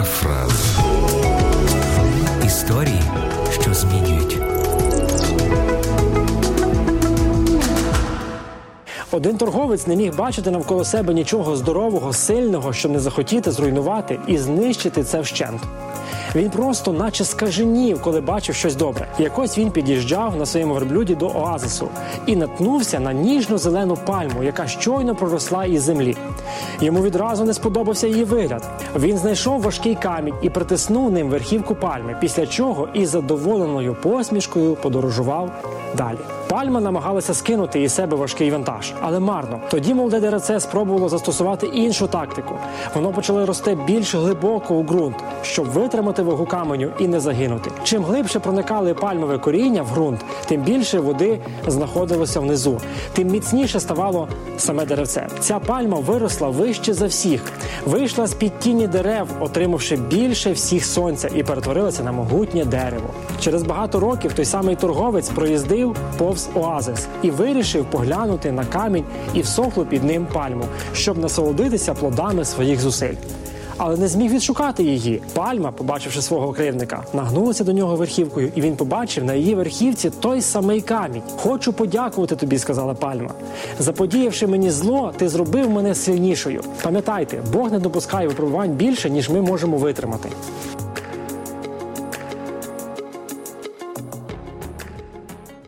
Парафраз. Історії, що змінюють. Один торговець не міг бачити навколо себе нічого здорового, сильного, щоб не захотіти зруйнувати і знищити це вщент. Він просто, наче скаженів, коли бачив щось добре. Якось він під'їжджав на своєму верблюді до оазису і наткнувся на ніжно-зелену пальму, яка щойно проросла із землі. Йому відразу не сподобався її вигляд. Він знайшов важкий камінь і притиснув ним верхівку пальми, після чого із задоволеною посмішкою подорожував далі. Пальма намагалася скинути із себе важкий вантаж, але марно. Тоді молоде деревце спробувало застосувати іншу тактику. Воно почало рости більш глибоко у ґрунт, щоб витримати вагу каменю і не загинути. Чим глибше проникали пальмове коріння в ґрунт, тим більше води знаходилося внизу, тим міцніше ставало саме деревце. Ця пальма виросла вище за всіх, вийшла з під тіні дерев, отримавши більше всіх сонця, і перетворилася на могутнє дерево. Через багато років той самий торговець проїздив повз оазис і вирішив поглянути на камінь і всохлу під ним пальму, щоб насолодитися плодами своїх зусиль. Але не зміг відшукати її. Пальма, побачивши свого кривника, нагнулася до нього верхівкою, і він побачив на її верхівці той самий камінь. Хочу подякувати тобі, сказала пальма. Заподіявши мені зло, ти зробив мене сильнішою. Пам'ятайте, Бог не допускає випробувань більше, ніж ми можемо витримати.